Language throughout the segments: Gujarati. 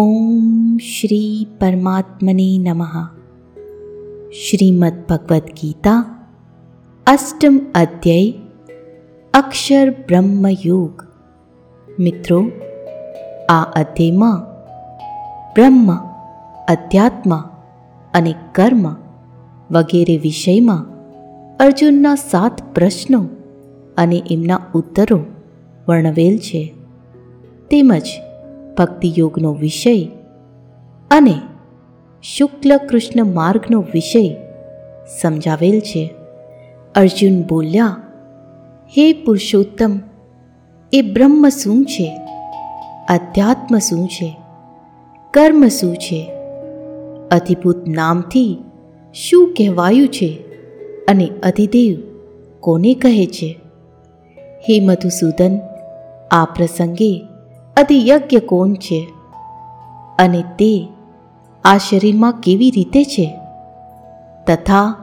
ઓમ શ્રી પરમાત્મને નમઃ શ્રીમદ ભગવદ્ ગીતા અષ્ટમ અધ્યય અક્ષર બ્રહ્મયોગ મિત્રો આ અધ્યયમાં બ્રહ્મ અધ્યાત્મ અને કર્મ વગેરે વિષયમાં અર્જુનના સાત પ્રશ્નો અને એમના ઉત્તરો વર્ણવેલ છે તેમજ ભક્તિયોગનો વિષય અને શુક્લ કૃષ્ણ માર્ગનો વિષય સમજાવેલ છે. અર્જુન બોલ્યા, હે પુરુષોત્તમ, એ બ્રહ્મ શું છે? અધ્યાત્મ શું છે? કર્મ શું છે? અધિભૂત નામથી શું કહેવાયું છે? અને અધિદેવ કોને કહે છે? હે મધુસૂદન, આ પ્રસંગે અધિયજ્ઞ કોણ છે? અને તે આ શરીરમાં કેવી રીતે છે? તથા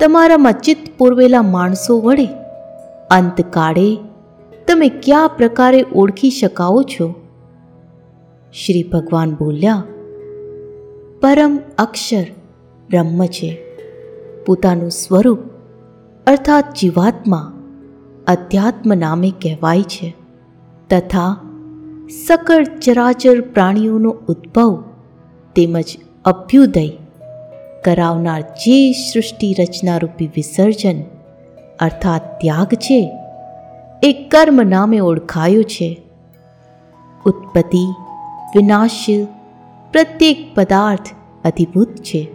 તમારામાં ચિત્ત પૂરવેલા માણસો વડે અંતકાળે તમે કયા પ્રકારે ઓળખી શકાવો છો? શ્રી ભગવાન બોલ્યા, પરમ અક્ષર બ્રહ્મ છે. પોતાનું સ્વરૂપ અર્થાત જીવાત્મા અધ્યાત્મ નામે કહેવાય છે. તથા સકળ ચરાચર પ્રાણીઓનો ઉદ્ભવ તેમજ અભ્યુદય કરાવનાર જે સૃષ્ટિ રચનારૂપી વિસર્જન અર્થાત ત્યાગ છે, એ કર્મ નામે ઓળખાયો છે. ઉત્પત્તિ, વિનાશીલ, પ્રત્યેક પદાર્થ અધિભૂત છે.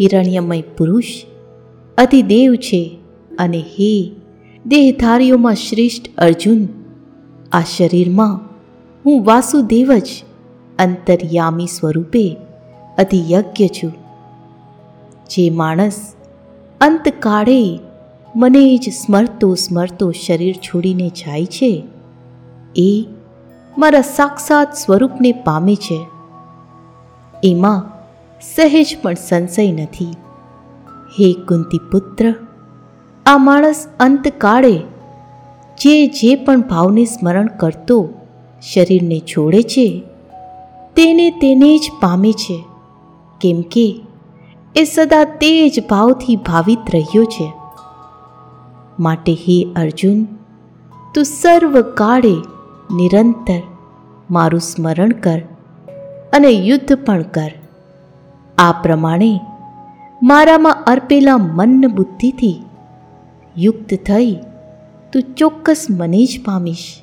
હિરણ્યમય પુરુષ, અધિદેવ છે અને હે, દેહધારીઓમાં શ્રેષ્ઠ અર્જુન, આ શરીરમાં હું વાસુદેવ જ અંતર્યામી સ્વરૂપે અધિયજ્ઞ છું. જે માણસ અંતકાળે મને જ સ્મરતો સ્મરતો શરીર છોડીને જાય છે, એ મારા સાક્ષાત સ્વરૂપને પામે છે. એમાં સહેજ પણ સંશય નથી. હે કુંતી પુત્ર આ માણસ અંતકાળે જે જે પણ ભાવને સ્મરણ કરતો શરીરને છોડે છે, તેને તેને જ પામે છે, કેમ કે એ સદા તે જ ભાવથી ભાવિત રહ્યો છે. માટે હે અર્જુન, તું સર્વકાળે નિરંતર મારું સ્મરણ કર અને યુદ્ધ પણ કર. આ પ્રમાણે મારામાં અર્પેલા મન બુદ્ધિથી યુક્ત થઈ તું ચોક્કસ મને જ પામીશ.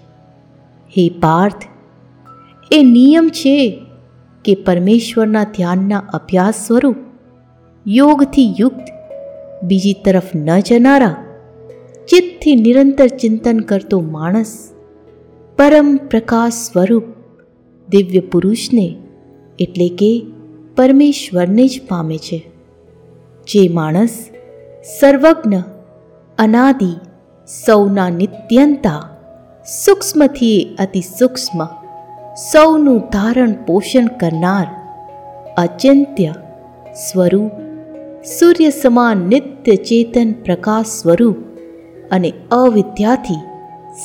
હે પાર્થ, એ નિયમ છે કે પરમેશ્વરના ધ્યાનના અભ્યાસ સ્વરૂપ યોગથી યુક્ત બીજી તરફ ન જનારા, ચિત્તથી નિરંતર ચિંતન કરતો માણસ પરમ પ્રકાશ સ્વરૂપ દિવ્ય પુરુષને એટલે કે પરમેશ્વરને જ પામે છે. જે માણસ સર્વજ્ઞ, અનાદિ, સૌના નિત્યંતા સૂક્ષ્મથી અતિ સૂક્ષ્મ. સૌનું ધારણ પોષણ કરનાર અચિંત્ય સ્વરૂપ, સૂર્ય સમાન નિત્ય ચેતન પ્રકાશ સ્વરૂપ અને અવિદ્યાથી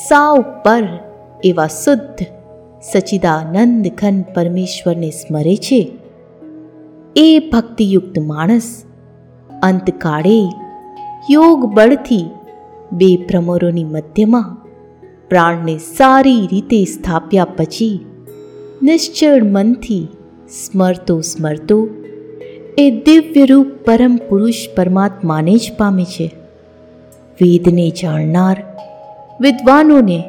સાવ પર એવા શુદ્ધ સચિદાનંદ ઘન પરમેશ્વરને સ્મરે છે. એ ભક્તિયુક્ત માણસ અંતકાળે યોગ બળથી બે ભ્રમરોની મધ્યમાં પ્રાણને સારી રીતે સ્થાપ્યા પછી નિશ્ચળ મનથી સ્મરતો સ્મરતો એ દિવ્યરૂપ પરમ પુરુષ પરમાત્માને જ પામે છે. વેદને જાણનાર, વિદ્વાનોને,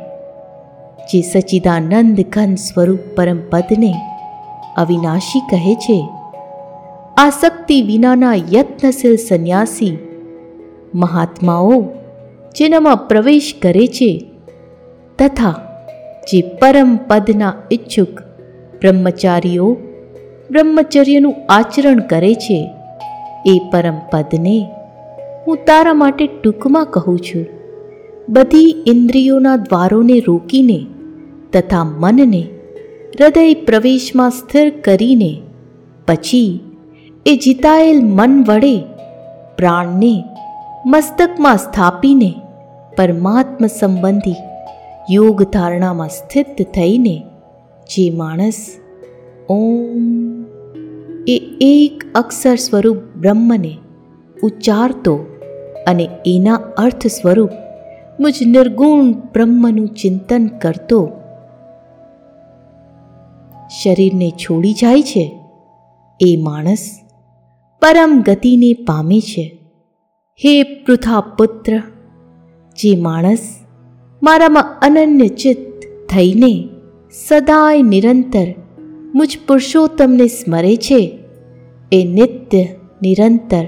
જે સચિદાનંદ ઘન સ્વરૂપ પરમ પદને અવિનાશી કહે છે આસક્તિ વિનાના યત્નશીલ સંન્યાસી મહાત્માઓ જેનામાં પ્રવેશ કરે છે તથા જે પરમ પદના ઈચ્છુક બ્રહ્મચારીઓ બ્રહ્મચર્યનું આચરણ કરે છે, એ પરમ પદને હું તારા માટે ટૂંકમાં કહું છું. બધી ઇન્દ્રિયોના દ્વારોને રોકીને તથા મનને હૃદય પ્રવેશમાં સ્થિર કરીને પછી એ જીતાયેલ મન વડે પ્રાણને મસ્તકમાં સ્થાપીને પરમાત્મ સંબંધી યોગ ધારણામાં સ્થિત થઈને જે માણસ ઓમ એ એક અક્ષર સ્વરૂપ બ્રહ્મને ઉચ્ચારતો અને એના અર્થ સ્વરૂપ મુજ નિર્ગુણ બ્રહ્મનું ચિંતન કરતો, શરીરને છોડી જાય છે એ માણસ પરમ ગતિને પામે છે. હે પૃથા પુત્ર જે માણસ મારામાં અનન્ય ચિત્ત થઈને સદાય નિરંતર મુજ પુરુષોત્તમને સ્મરે છે. એ નિત્ય નિરંતર.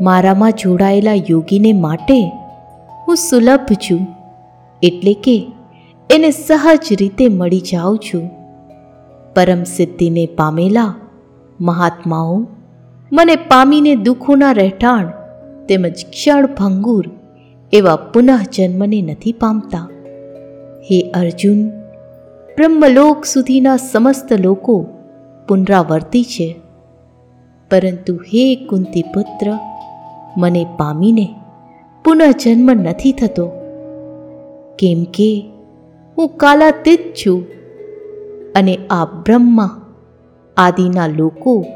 મારામાં જોડાયેલા યોગીને માટે હું સુલભ છું. એટલે કે એને સહજ રીતે મળી જાઉં છું. પરમ સિદ્ધિને પામેલા મહાત્માઓ, મને પામીને દુઃખોના રહેઠાણ તેમજ ક્ષણભંગુર એવા પુનઃજન્મને નથી પામતા. હે અર્જુન, બ્રહ્મલોક સુધીના સમસ્ત લોકો પુનરાવર્તી છે. પરંતુ હે કુંતી પુત્ર, મને પામીને પુનઃજન્મ નથી થતો. કેમ કે હું કાલાતીત છું અને આ બ્રહ્મા આદિના લોકો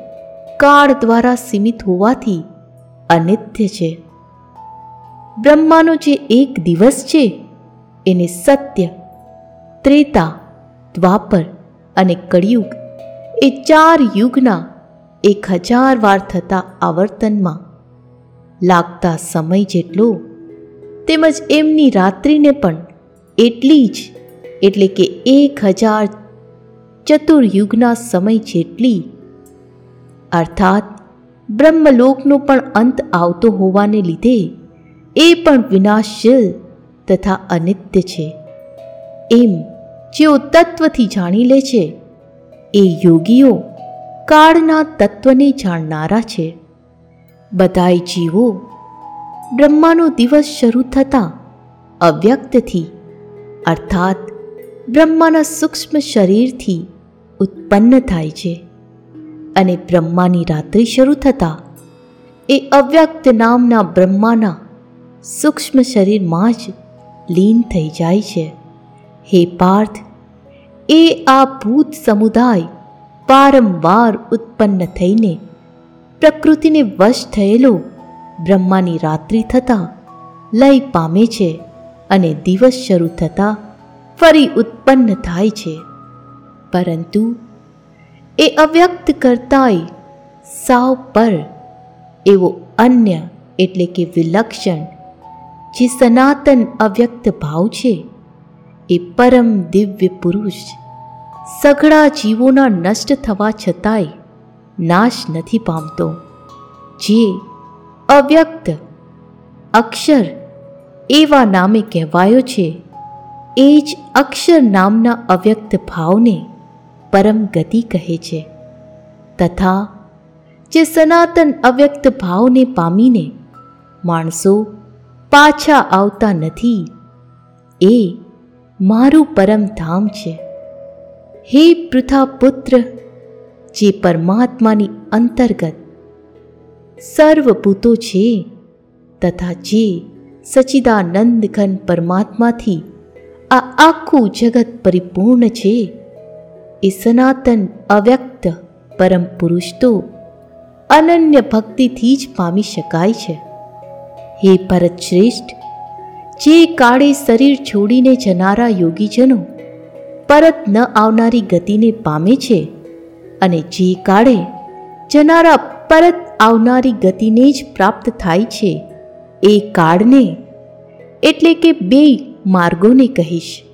કાળ દ્વારા સીમિત હોવાથી અનિત્ય છે. બ્રહ્માનો જે એક દિવસ છે, એને સત્ય, ત્રેતા, દ્વાપર અને કળિયુગ એ ચાર યુગના એક હજાર વાર થતા આવર્તનમાં લાગતા સમય જેટલો, તેમજ એમની રાત્રિને પણ એટલી જ, એટલે કે એક હજાર ચતુર્યુગના સમય જેટલી. અર્થાત, બ્રહ્મલોકનો પણ અંત આવતો હોવાને લીધે એ પણ વિનાશશીલ તથા અનિત્ય છે. એમ જેઓ તત્વથી જાણી લે છે, એ યોગીઓ કાળના તત્વને જાણનારા છે. બધાય જીવો બ્રહ્માનો દિવસ શરૂ થતાં અવ્યક્તથી, અર્થાત બ્રહ્માના સૂક્ષ્મ શરીરથી ઉત્પન્ન થાય છે અને બ્રહ્માની રાત્રિ શરૂ થતાં એ અવ્યક્ત નામના બ્રહ્માના સૂક્ષ્મ શરીરમાં જ લીન થઈ જાય છે. હે પાર્થ, એ આ ભૂત સમુદાય વારંવાર ઉત્પન્ન થઈને પ્રકૃતિને વશ થયેલો બ્રહ્માની રાત્રિ થતાં લય પામે છે અને દિવસ શરૂ થતાં ફરી ઉત્પન્ન થાય છે. પરંતુ એ અવ્યક્ત કરતાંય સાવ પર એવો અન્ય એટલે કે વિલક્ષણ જે સનાતન અવ્યક્ત ભાવ છે, એ પરમ દિવ્ય પુરુષ સઘળા જીવોના નષ્ટ થવા છતાંય નાશ નથી પામતો, જે અવ્યક્ત અક્ષર એવા નામે કહેવાયો છે, એ જ અક્ષર નામના અવ્યક્ત ભાવને પરમ ગતિ કહે છે, તથા જે સનાતન અવ્યક્ત ભાવને પામીને માણસો પાછા આવતા નથી. એ મારું પરમધામ છે. હે પૃથા પુત્ર જે પરમાત્માની અંતર્ગત સર્વભૂતો છે તથા જે સચિદાનંદ ઘન પરમાત્માથી આ આખું જગત પરિપૂર્ણ છે, એ સનાતન અવ્યક્ત પરમ પુરુષ તો અનન્ય ભક્તિથી જ પામી શકાય છે. હે ભરત શ્રેષ્ઠ, જે કાળે શરીર છોડીને જનારા યોગીજનો પરત ન આવનારી ગતિને પામે છે અને જે કાળે જનારા પરત આવનારી ગતિને જ પ્રાપ્ત થાય છે, એ કાળને એટલે કે બે માર્ગોને કહીશ.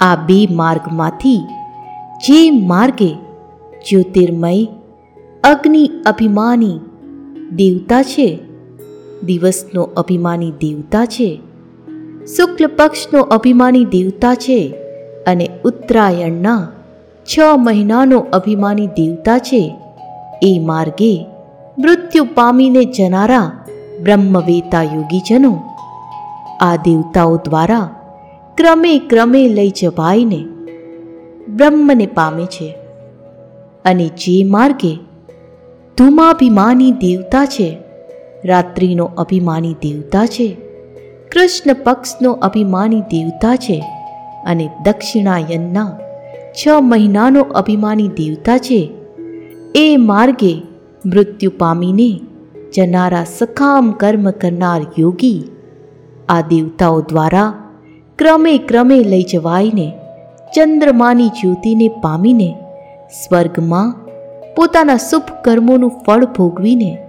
આ બે માર્ગમાંથી જે માર્ગે જ્યોતિર્મય, અગ્નિ અભિમાની દેવતા છે દિવસનો અભિમાની દેવતા છે. શુક્લ પક્ષનો અભિમાની દેવતા છે અને ઉત્તરાયણના છ મહિનાનો અભિમાની દેવતા છે. એ માર્ગે મૃત્યુ પામીને જનારા બ્રહ્મવેતા યોગીજનો આ દેવતાઓ દ્વારા ક્રમે ક્રમે લઈ જવાઈને બ્રહ્મને પામે છે અને જે માર્ગે ધુમાભિમાની દેવતા છે રાત્રિનો અભિમાની દેવતા છે. કૃષ્ણ પક્ષનો અભિમાની દેવતા છે અને દક્ષિણાયનના છ મહિનાનો અભિમાની દેવતા છે. એ માર્ગે મૃત્યુ પામીને જનારા સખામ કર્મ કરનાર યોગી આ દેવતાઓ દ્વારા ક્રમે ક્રમે લઈ જવાઈને ચંદ્રમાની જ્યોતિને પામીને સ્વર્ગમાં પોતાના શુભ કર્મોનું ફળ ભોગવીને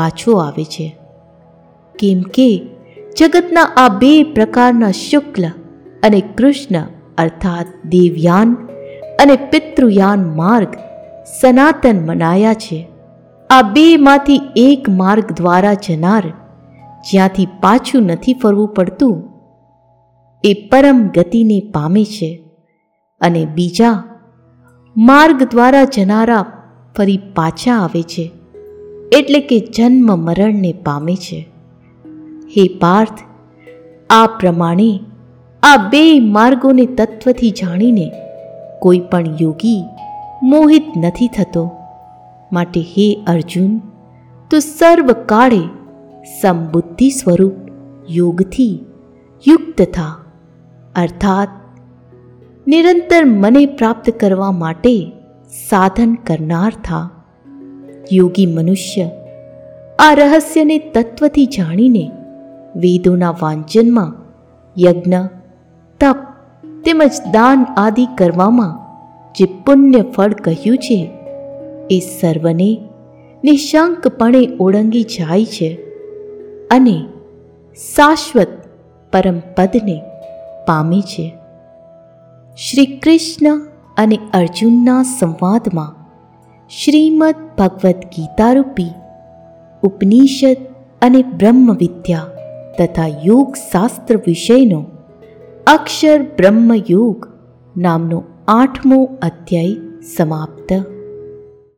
પાછો આવે છે. કેમ કે જગતના આ બે પ્રકારના શુક્લ અને કૃષ્ણ અર્થાત દેવયાન અને પિતૃયાન માર્ગ સનાતન મનાયા છે. આ બેમાંથી એક માર્ગ દ્વારા જનાર જ્યાંથી પાછું નથી ફરવું પડતું, એ પરમ ગતિને પામે છે અને બીજા માર્ગ દ્વારા જનારા ફરી પાછા આવે છે. એટલે કે જન્મ મરણને પામે છે. હે પાર્થ, આ પ્રમાણે આ બે માર્ગોને તત્વથી જાણીને કોઈ પણ યોગી મોહિત નથી થતો. માટે હે અર્જુન, તું સર્વકાળે સમબુદ્ધિ સ્વરૂપ યોગથી યુક્ત થા. અર્થાત, નિરંતર મને પ્રાપ્ત કરવા માટે સાધન કરનાર થા. યોગી મનુષ્ય આ રહસ્યને તત્વથી જાણીને વેદોના વાંચનમાં યજ્ઞ, તપ તેમજ દાન આદિ કરવામાં જે પુણ્ય ફળ કહ્યું છે, એ સર્વને નિશંકપણે ઓળંગી જાય છે અને શાશ્વત પરમપદને પામે છે. શ્રી કૃષ્ણ અને અર્જુનના સંવાદમાં શ્રીમદ ભગવદ્ ગીતારૂપી, ઉપનિષદ અને બ્રહ્મ વિદ્યા તથા યોગ શાસ્ત્ર વિષયનો અક્ષર બ્રહ્મયોગ નામનો આઠમો અધ્યાય સમાપ્ત